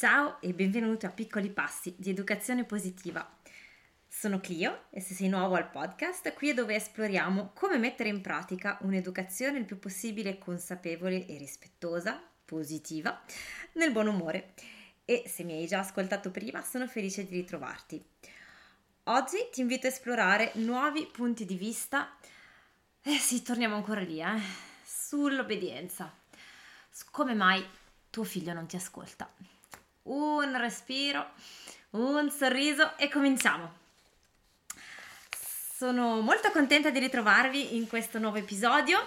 Ciao e benvenuto a Piccoli Passi di Educazione Positiva. Sono Clio e se sei nuovo al podcast, qui è dove esploriamo come mettere in pratica un'educazione il più possibile consapevole e rispettosa, positiva, nel buon umore. E se mi hai già ascoltato prima, sono felice di ritrovarti. Oggi ti invito a esplorare nuovi punti di vista. Eh sì, torniamo ancora lì, eh, sull'obbedienza. Su come mai tuo figlio non ti ascolta un respiro, un sorriso e cominciamo. Sono molto contenta di ritrovarvi in questo nuovo episodio.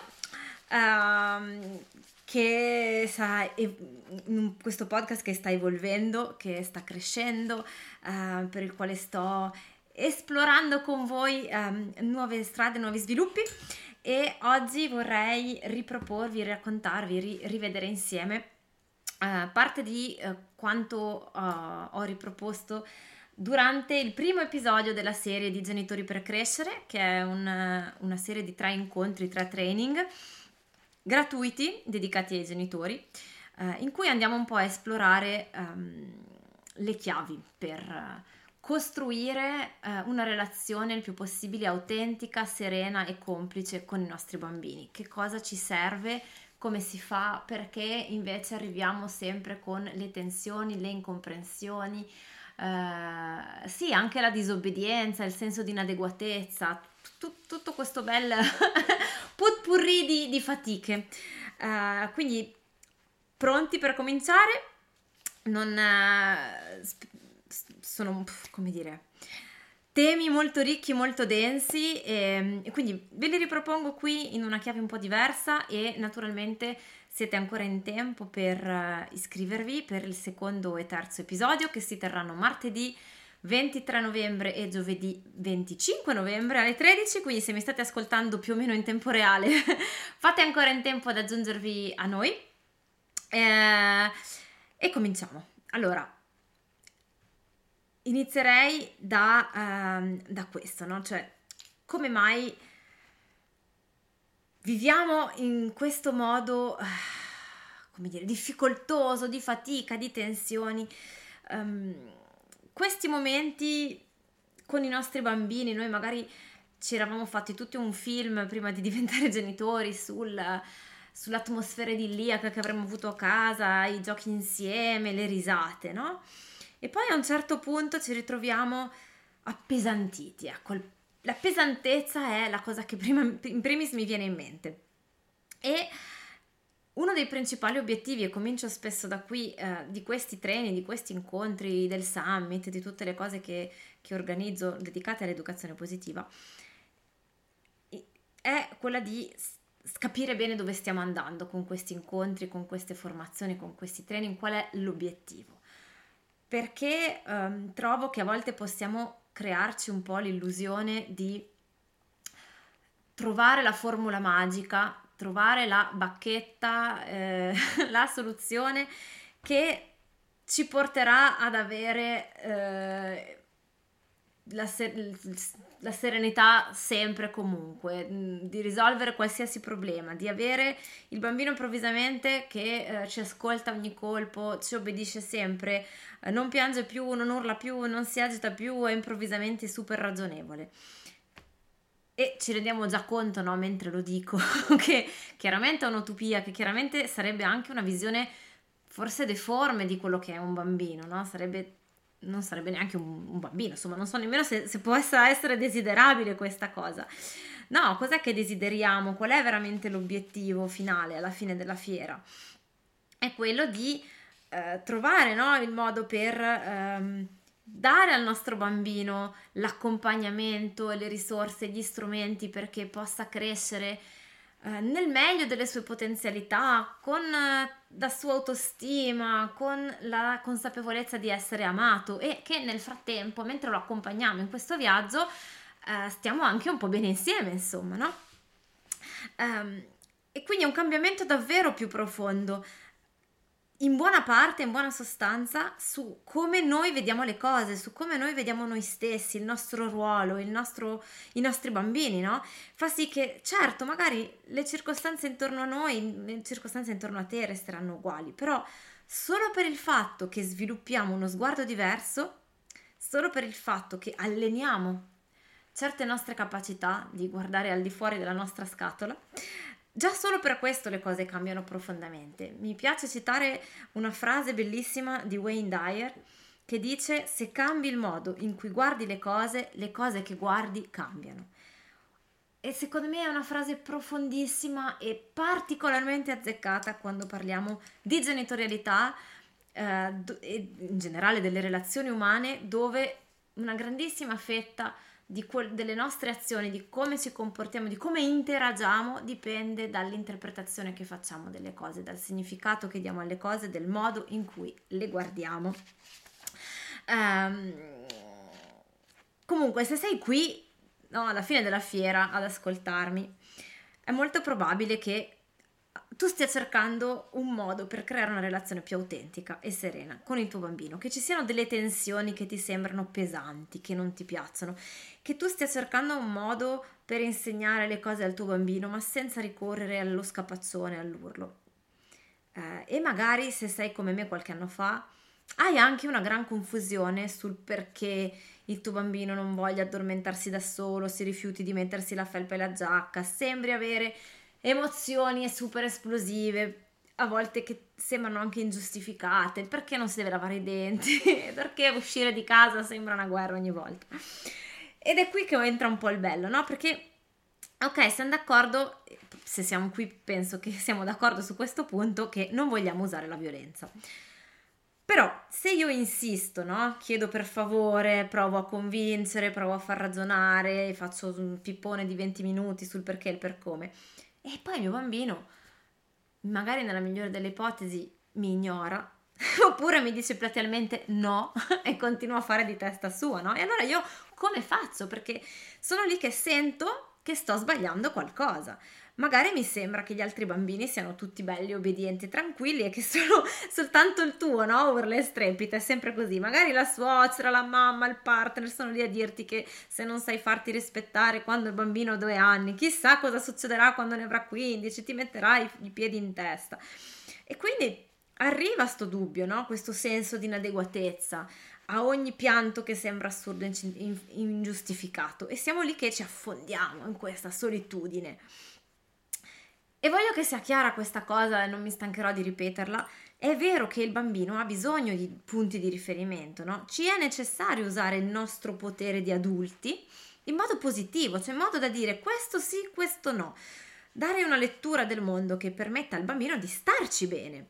Um, che sta, in questo podcast che sta evolvendo, che sta crescendo, uh, per il quale sto esplorando con voi um, nuove strade, nuovi sviluppi e oggi vorrei riproporvi, raccontarvi, ri- rivedere insieme uh, parte di uh, quanto uh, ho riproposto durante il primo episodio della serie di Genitori per Crescere, che è una, una serie di tre incontri, tre training gratuiti dedicati ai genitori, in cui andiamo un po' a esplorare um, le chiavi per costruire uh, una relazione il più possibile autentica, serena e complice con i nostri bambini. Che cosa ci serve come si fa, perché invece arriviamo sempre con le tensioni, le incomprensioni, eh, sì, anche la disobbedienza, il senso di inadeguatezza, tutto questo bel putpurri di, di fatiche. Eh, quindi pronti per cominciare? Non eh, sono, come dire, temi molto ricchi, molto densi e, e, quindi ve li ripropongo qui in una chiave un po' diversa e naturalmente siete ancora in tempo per uh, iscrivervi per il secondo e terzo episodio che si terranno martedì 23 novembre e giovedì 25 novembre alle 13, quindi se mi state ascoltando più o meno in tempo reale fate ancora in tempo ad aggiungervi a noi. Eh, e cominciamo. Allora, inizierei da, um, da questo, no? Cioè, come mai viviamo in questo modo, uh, come dire, difficoltoso, di fatica, di tensioni. Um, questi momenti con i nostri bambini, noi magari ci eravamo fatti tutti un film prima di diventare genitori sul, sull'atmosfera idilliaca che avremmo avuto a casa, i giochi insieme, le risate, no? E poi a un certo punto ci ritroviamo appesantiti. Ecco, la pesantezza è la cosa che prima, in primis mi viene in mente. E uno dei principali obiettivi, e comincio spesso da qui, eh, di questi treni, di questi incontri, del summit, di tutte le cose che, che organizzo dedicate all'educazione positiva, è quella di capire bene dove stiamo andando con questi incontri, con queste formazioni, con questi training, qual è l'obiettivo perché um, trovo che a volte possiamo crearci un po' l'illusione di trovare la formula magica, trovare la bacchetta, eh, la soluzione che ci porterà ad avere eh, la, ser- la, serenità sempre e comunque, mm, di risolvere qualsiasi problema, di avere il bambino improvvisamente che eh, ci ascolta ogni colpo, ci obbedisce sempre, eh, non piange più, non urla più, non si agita più, è improvvisamente super ragionevole. E ci rendiamo già conto, no, mentre lo dico, che chiaramente è un'utopia, che chiaramente sarebbe anche una visione forse deforme di quello che è un bambino, no? Sarebbe non sarebbe neanche un, un bambino, insomma, non so nemmeno se, se possa essere desiderabile questa cosa. No, cos'è che desideriamo? Qual è veramente l'obiettivo finale alla fine della fiera? È quello di eh, trovare no, il modo per ehm, dare al nostro bambino l'accompagnamento, le risorse, gli strumenti perché possa crescere eh, nel meglio delle sue potenzialità, con eh, la sua autostima, con la consapevolezza di essere amato e che nel frattempo, mentre lo accompagniamo in questo viaggio, eh, stiamo anche un po' bene insieme, insomma, no? Um, e quindi è un cambiamento davvero più profondo in buona parte, in buona sostanza, su come noi vediamo le cose, su come noi vediamo noi stessi, il nostro ruolo, il nostro, i nostri bambini, no? Fa sì che, certo, magari le circostanze intorno a noi, le circostanze intorno a te resteranno uguali, però solo per il fatto che sviluppiamo uno sguardo diverso, solo per il fatto che alleniamo certe nostre capacità di guardare al di fuori della nostra scatola, già solo per questo le cose cambiano profondamente. Mi piace citare una frase bellissima di Wayne Dyer che dice se cambi il modo in cui guardi le cose, le cose che guardi cambiano. E secondo me è una frase profondissima e particolarmente azzeccata quando parliamo di genitorialità eh, e in generale delle relazioni umane dove una grandissima fetta que- delle nostre azioni, di come ci comportiamo, di come interagiamo, dipende dall'interpretazione che facciamo delle cose, dal significato che diamo alle cose, del modo in cui le guardiamo. Um, comunque, se sei qui no, alla fine della fiera ad ascoltarmi, è molto probabile che tu stia cercando un modo per creare una relazione più autentica e serena con il tuo bambino, che ci siano delle tensioni che ti sembrano pesanti, che non ti piacciono, che tu stia cercando un modo per insegnare le cose al tuo bambino, ma senza ricorrere allo scapaccione, all'urlo. Eh, e magari se sei come me qualche anno fa, hai anche una gran confusione sul perché il tuo bambino non voglia addormentarsi da solo, si rifiuti di mettersi la felpa e la giacca, sembri avere emozioni super esplosive, a volte che sembrano anche ingiustificate, perché non si deve lavare i denti, perché uscire di casa sembra una guerra ogni volta. Ed è qui che entra un po' il bello, no? Perché, ok, siamo d'accordo, se siamo qui penso che siamo d'accordo su questo punto, che non vogliamo usare la violenza. Però se io insisto, no? Chiedo per favore, provo a convincere, provo a far ragionare, faccio un pippone di 20 minuti sul perché e il per come, e poi il mio bambino, magari nella migliore delle ipotesi, mi ignora, oppure mi dice platealmente no e continua a fare di testa sua, no? E allora io come faccio? Perché sono lì che sento che sto sbagliando qualcosa. Magari mi sembra che gli altri bambini siano tutti belli, obbedienti, tranquilli e che sono soltanto il tuo, no? Urla e strepita, è sempre così. Magari la suocera, la mamma, il partner sono lì a dirti che se non sai farti rispettare quando il bambino ha due anni, chissà cosa succederà quando ne avrà 15, ti metterai i piedi in testa. E quindi arriva sto dubbio, no? Questo senso di inadeguatezza a ogni pianto che sembra assurdo e ingiustificato e siamo lì che ci affondiamo in questa solitudine. E voglio che sia chiara questa cosa e non mi stancherò di ripeterla. È vero che il bambino ha bisogno di punti di riferimento, no? Ci è necessario usare il nostro potere di adulti in modo positivo, cioè in modo da dire questo sì, questo no. Dare una lettura del mondo che permetta al bambino di starci bene.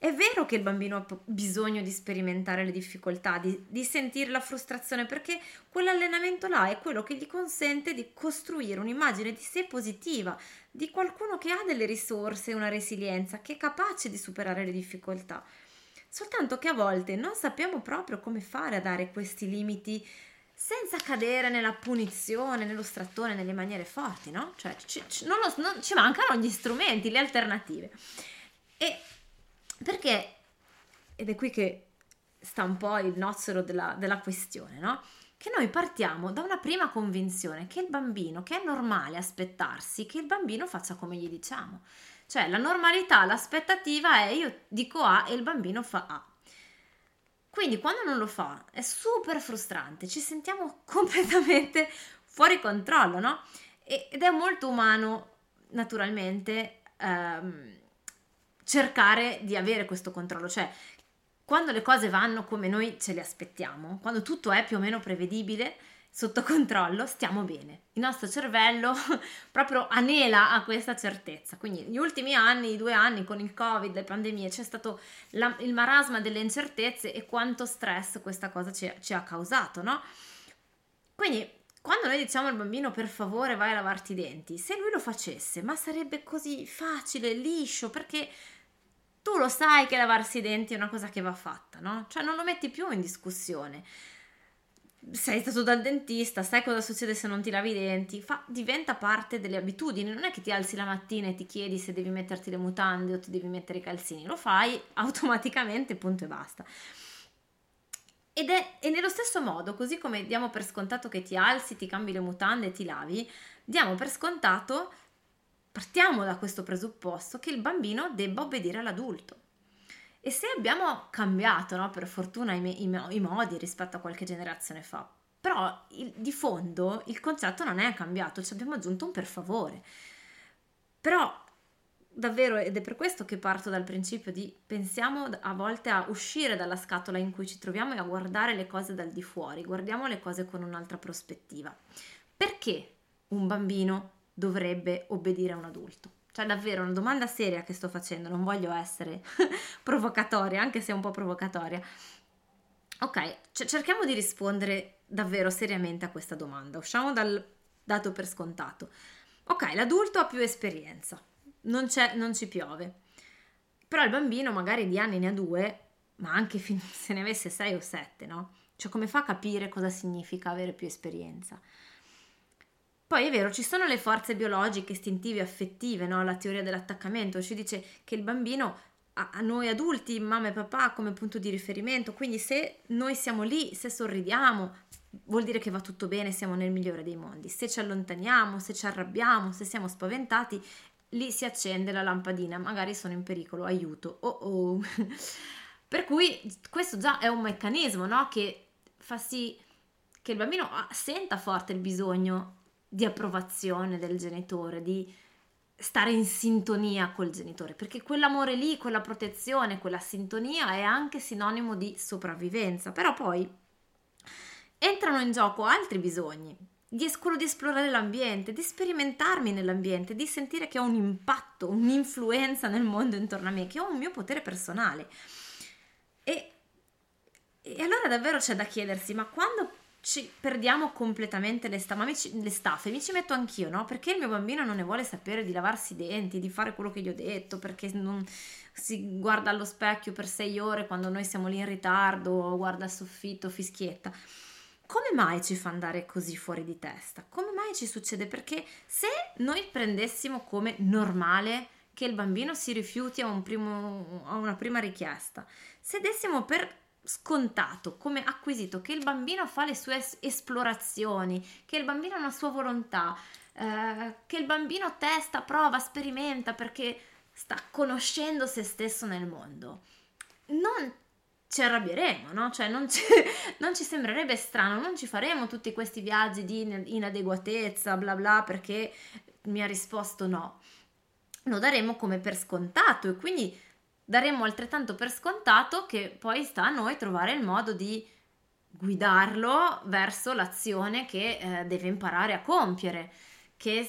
È vero che il bambino ha bisogno di sperimentare le difficoltà, di, di, sentire la frustrazione, perché quell'allenamento là è quello che gli consente di costruire un'immagine di sé positiva, di qualcuno che ha delle risorse, una resilienza, che è capace di superare le difficoltà. Soltanto che a volte non sappiamo proprio come fare a dare questi limiti senza cadere nella punizione, nello strattone, nelle maniere forti, no? Cioè ci, ci, non lo, non, ci mancano gli strumenti, le alternative. E perché, ed è qui che sta un po' il nocciolo della, della questione, no? Che noi partiamo da una prima convinzione che il bambino, che è normale aspettarsi che il bambino faccia come gli diciamo. Cioè la normalità, l'aspettativa è io dico A e il bambino fa A. Quindi quando non lo fa è super frustrante, ci sentiamo completamente fuori controllo, no? Ed è molto umano, naturalmente, ehm, cercare di avere questo controllo, cioè quando le cose vanno come noi ce le aspettiamo, quando tutto è più o meno prevedibile, sotto controllo, stiamo bene. Il nostro cervello proprio anela a questa certezza. Quindi negli ultimi anni, i due anni con il Covid, le pandemie, c'è stato la, il marasma delle incertezze e quanto stress questa cosa ci, ci ha causato, no? Quindi quando noi diciamo al bambino per favore vai a lavarti i denti, se lui lo facesse, ma sarebbe così facile, liscio, perché tu lo sai che lavarsi i denti è una cosa che va fatta, no? Cioè non lo metti più in discussione. Sei stato dal dentista, sai cosa succede se non ti lavi i denti, fa, diventa parte delle abitudini, non è che ti alzi la mattina e ti chiedi se devi metterti le mutande o ti devi mettere i calzini, lo fai automaticamente, punto e basta. Ed è e nello stesso modo, così come diamo per scontato che ti alzi, ti cambi le mutande e ti lavi, diamo per scontato Partiamo da questo presupposto che il bambino debba obbedire all'adulto. E se abbiamo cambiato, no, per fortuna, i, me- i, i, modi rispetto a qualche generazione fa, però il, di fondo il concetto non è cambiato, ci abbiamo aggiunto un per favore. Però davvero, ed è per questo che parto dal principio di pensiamo a volte a uscire dalla scatola in cui ci troviamo e a guardare le cose dal di fuori, guardiamo le cose con un'altra prospettiva. Perché un bambino dovrebbe obbedire a un adulto? Cioè davvero una domanda seria che sto facendo, non voglio essere provocatoria, anche se un po' provocatoria. Ok, c- cerchiamo di rispondere davvero seriamente a questa domanda. Usciamo dal dato per scontato. Ok, l'adulto ha più esperienza, non, non ci piove. Però il bambino magari di anni ne ha due, ma anche se ne avesse sei o sette, no? Cioè come fa a capire cosa significa avere più esperienza? Poi è vero, ci sono le forze biologiche, istintive, affettive, no? la teoria dell'attaccamento ci dice che il bambino a noi adulti, mamma e papà, come punto di riferimento, quindi se noi siamo lì, se sorridiamo, vuol dire che va tutto bene, siamo nel migliore dei mondi. Se ci allontaniamo, se ci arrabbiamo, se siamo spaventati, lì si accende la lampadina, magari sono in pericolo, aiuto. Oh oh. per cui questo già è un meccanismo no? che fa sì che il bambino senta forte il bisogno di approvazione del genitore, di stare in sintonia col genitore, perché quell'amore lì, quella protezione, quella sintonia è anche sinonimo di sopravvivenza, però poi entrano in gioco altri bisogni, di quello di esplorare l'ambiente, di sperimentarmi nell'ambiente, di sentire che ho un impatto, un'influenza nel mondo intorno a me, che ho un mio potere personale. E, e allora davvero c'è da chiedersi, ma quando ci perdiamo completamente le, sta- ci, le staffe, mi ci metto anch'io, no? Perché il mio bambino non ne vuole sapere di lavarsi i denti, di fare quello che gli ho detto, perché non si guarda allo specchio per sei ore quando noi siamo lì in ritardo, guarda il soffitto, fischietta. Come mai ci fa andare così fuori di testa? Come mai ci succede? Perché se noi prendessimo come normale che il bambino si rifiuti a, un primo, a una prima richiesta, se dessimo per scontato, come acquisito, che il bambino fa le sue es- esplorazioni, che il bambino ha una sua volontà, eh, che il bambino testa, prova, sperimenta perché sta conoscendo se stesso nel mondo. Non ci arrabbieremo, no? Cioè non ci, non ci sembrerebbe strano, non ci faremo tutti questi viaggi di inadeguatezza, bla bla, perché mi ha risposto no. Lo daremo come per scontato e quindi daremmo altrettanto per scontato che poi sta a noi trovare il modo di guidarlo verso l'azione che eh, deve imparare a compiere, che,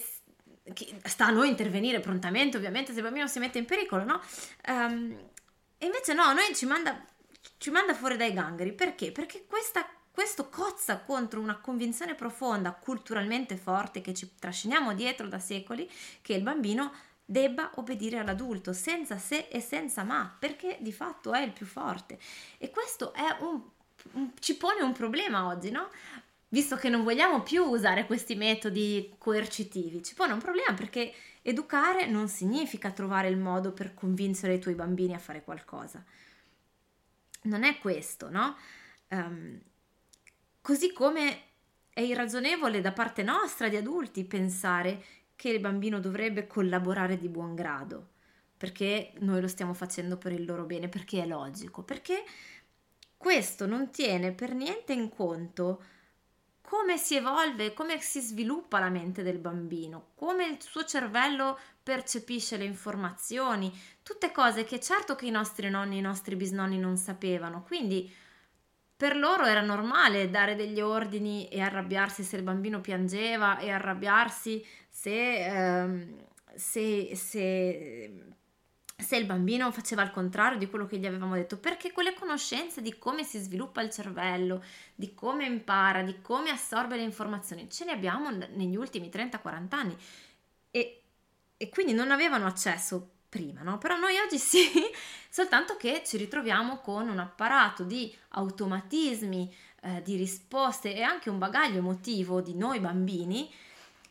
che, sta a noi intervenire prontamente, ovviamente, se il bambino si mette in pericolo, no? Um, e invece no, noi ci manda, ci manda fuori dai gangheri. Perché? Perché questa, questo cozza contro una convinzione profonda, culturalmente forte, che ci trasciniamo dietro da secoli, che il bambino debba obbedire all'adulto senza se e senza ma, perché di fatto è il più forte. E questo un, un, ci pone un problema oggi, no? Visto che non vogliamo più usare questi metodi coercitivi, ci pone un problema perché educare non significa trovare il modo per convincere i tuoi bambini a fare qualcosa. Non è questo, no? Um, così come è irragionevole da parte nostra di adulti pensare che il bambino dovrebbe collaborare di buon grado, perché noi lo stiamo facendo per il loro bene, perché è logico, perché questo non tiene per niente in conto come si evolve, come si sviluppa la mente del bambino, come il suo cervello percepisce le informazioni, tutte cose che certo che i nostri nonni i nostri bisnonni non sapevano, quindi per loro era normale dare degli ordini e arrabbiarsi se il bambino piangeva e arrabbiarsi se, ehm, se, se, se il bambino faceva il contrario di quello che gli avevamo detto, perché quelle conoscenze di come si sviluppa il cervello, di come impara, di come assorbe le informazioni, ce le abbiamo negli ultimi 30-40 anni. E, e quindi non avevano accesso prima, no? Però noi oggi sì, soltanto che ci ritroviamo con un apparato di automatismi, eh, di risposte e anche un bagaglio emotivo di noi bambini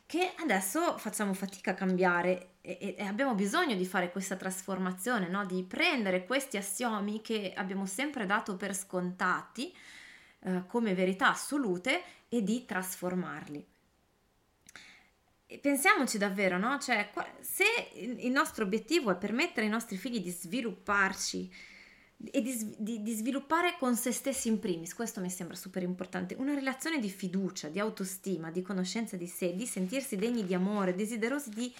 che adesso facciamo fatica a cambiare e, e abbiamo bisogno di fare questa trasformazione, no? di prendere questi assiomi che abbiamo sempre dato per scontati eh, come verità assolute e di trasformarli. Pensiamoci davvero, no? Cioè, se il nostro obiettivo è permettere ai nostri figli di svilupparci e di, di, di, sviluppare con se stessi in primis, questo mi sembra super importante, una relazione di fiducia, di autostima, di conoscenza di sé, di sentirsi degni di amore, desiderosi di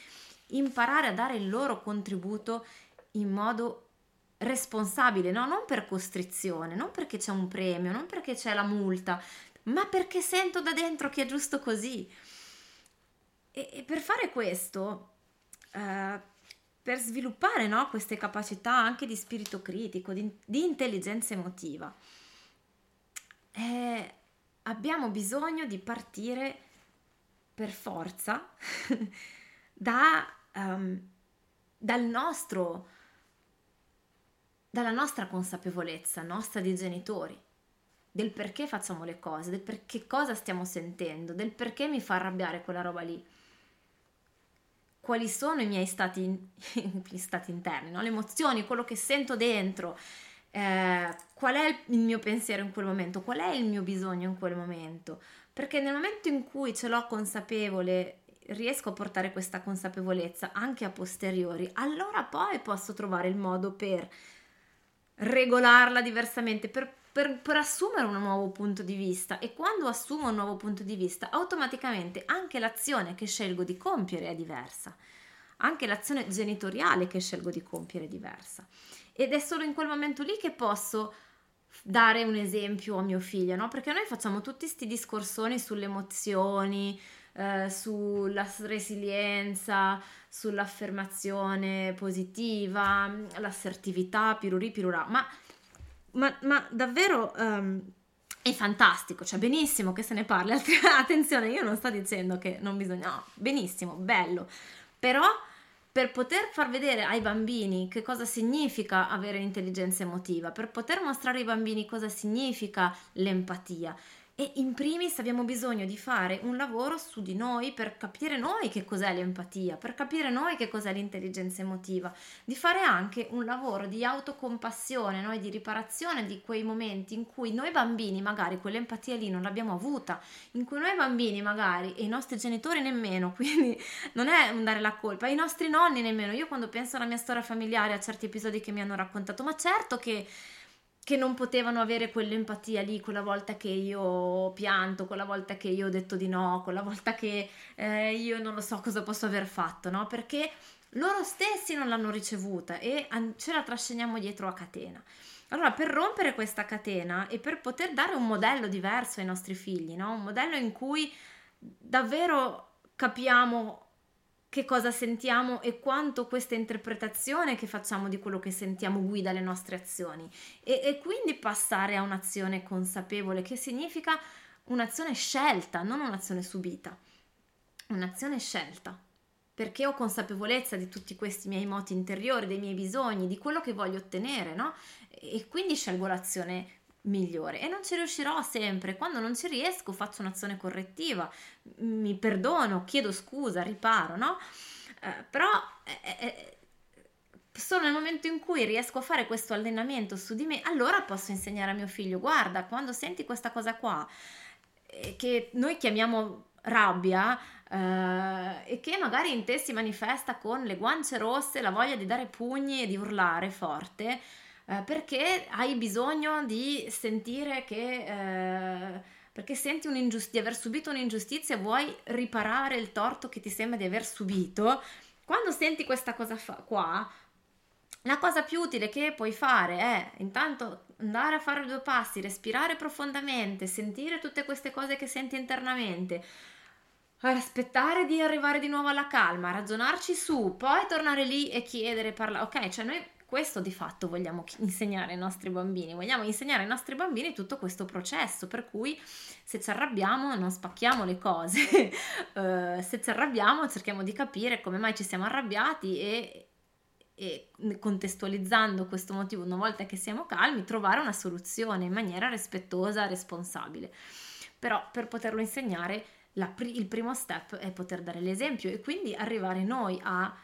imparare a dare il loro contributo in modo responsabile, no? non per costrizione, non perché c'è un premio, non perché c'è la multa, ma perché sento da dentro che è giusto così. E, e per fare questo, uh, per sviluppare no, queste capacità anche di spirito critico, di, di intelligenza emotiva, eh, abbiamo bisogno di partire per forza da, um, dal nostro, dalla nostra consapevolezza, nostra di genitori, del perché facciamo le cose, del perché cosa stiamo sentendo, del perché mi fa arrabbiare quella roba lì quali sono i miei stati, gli stati interni, no? le emozioni, quello che sento dentro, eh, qual è il mio pensiero in quel momento, qual è il mio bisogno in quel momento. Perché nel momento in cui ce l'ho consapevole, riesco a portare questa consapevolezza anche a posteriori, allora poi posso trovare il modo per regolarla diversamente, per per, per, assumere un nuovo punto di vista. E quando assumo un nuovo punto di vista automaticamente anche l'azione che scelgo di compiere è diversa, anche l'azione genitoriale che scelgo di compiere è diversa. Ed è solo in quel momento lì che posso dare un esempio a mio figlio, no? Perché noi facciamo tutti questi discorsoni sulle emozioni, eh, sulla resilienza, sull'affermazione positiva, l'assertività, piruri pirurà, ma ma, ma davvero um, è fantastico, cioè benissimo che se ne parli. Attenzione, io non sto dicendo che non bisogna, no, benissimo, bello, però per poter far vedere ai bambini che cosa significa avere intelligenza emotiva, per poter mostrare ai bambini cosa significa l'empatia, e in primis abbiamo bisogno di fare un lavoro su di noi per capire noi che cos'è l'empatia, per capire noi che cos'è l'intelligenza emotiva, di fare anche un lavoro di autocompassione, no? di riparazione di quei momenti in cui noi bambini magari quell'empatia lì non l'abbiamo avuta, in cui noi bambini magari e i nostri genitori nemmeno, quindi non è un dare la colpa, i nostri nonni nemmeno. Io quando penso alla mia storia familiare, a certi episodi che mi hanno raccontato, ma certo che che non potevano avere quell'empatia lì quella volta che io ho pianto, quella volta che io ho detto di no, quella volta che eh, io non lo so cosa posso aver fatto, no? Perché loro stessi non l'hanno ricevuta e ce la trasciniamo dietro a catena. Allora, per rompere questa catena e per poter dare un modello diverso ai nostri figli, no? Un modello in cui davvero capiamo che cosa sentiamo e quanto questa interpretazione che facciamo di quello che sentiamo guida le nostre azioni e, e quindi passare a un'azione consapevole che significa un'azione scelta, non un'azione subita, un'azione scelta perché ho consapevolezza di tutti questi miei moti interiori, dei miei bisogni, di quello che voglio ottenere, no? E quindi scelgo l'azione migliore e non ci riuscirò sempre. Quando non ci riesco faccio un'azione correttiva, mi perdono, chiedo scusa, riparo, no? Eh, però eh, eh, solo nel momento in cui riesco a fare questo allenamento su di me, allora posso insegnare a mio figlio, guarda, quando senti questa cosa qua, eh, che noi chiamiamo rabbia, Uh, e che magari in te si manifesta con le guance rosse, la voglia di dare pugni e di urlare forte, eh, perché hai bisogno di sentire che... Eh, perché senti di aver subito un'ingiustizia e vuoi riparare il torto che ti sembra di aver subito, quando senti questa cosa fa- qua, la cosa più utile che puoi fare è intanto andare a fare due passi, respirare profondamente, sentire tutte queste cose che senti internamente, aspettare di arrivare di nuovo alla calma, ragionarci su, poi tornare lì e chiedere, parlare. Ok, cioè noi questo di fatto vogliamo insegnare ai nostri bambini, vogliamo insegnare ai nostri bambini tutto questo processo, per cui se ci arrabbiamo non spacchiamo le cose, uh, se ci arrabbiamo cerchiamo di capire come mai ci siamo arrabbiati e, e contestualizzando questo motivo una volta che siamo calmi, trovare una soluzione in maniera rispettosa, responsabile. Però per poterlo insegnare la, il primo step è poter dare l'esempio e quindi arrivare noi a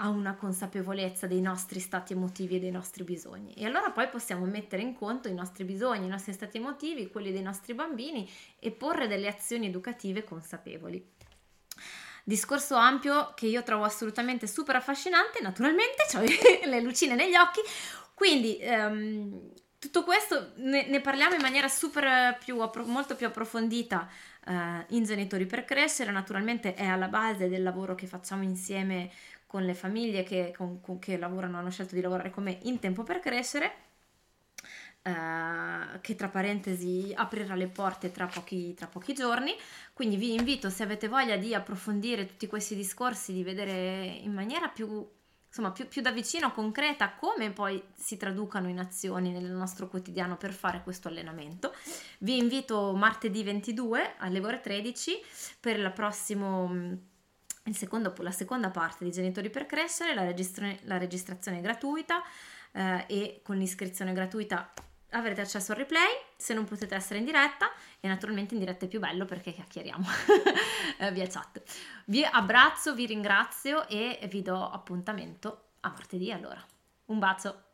a una consapevolezza dei nostri stati emotivi e dei nostri bisogni. E allora poi possiamo mettere in conto i nostri bisogni, i nostri stati emotivi, quelli dei nostri bambini e porre delle azioni educative consapevoli. Discorso ampio che io trovo assolutamente super affascinante, naturalmente ho le lucine negli occhi. Quindi um, tutto questo ne, ne, parliamo in maniera super più, molto più approfondita uh, in Genitori per Crescere, naturalmente è alla base del lavoro che facciamo insieme con le famiglie che, con, con, che lavorano, hanno scelto di lavorare con me in tempo per crescere. Uh, che tra parentesi aprirà le porte tra pochi, tra pochi, giorni. Quindi vi invito, se avete voglia di approfondire tutti questi discorsi, di vedere in maniera più insomma più, più, da vicino, concreta, come poi si traducano in azioni nel nostro quotidiano per fare questo allenamento. Vi invito martedì 22 alle ore 13 per la, prossimo, secondo, la seconda parte di Genitori per Crescere, la, registra- la registrazione è gratuita eh, e con l'iscrizione gratuita avrete accesso al replay se non potete essere in diretta e naturalmente in diretta è più bello perché chiacchieriamo eh, via chat. Vi abbraccio, vi ringrazio e vi do appuntamento a martedì allora. Un bacio!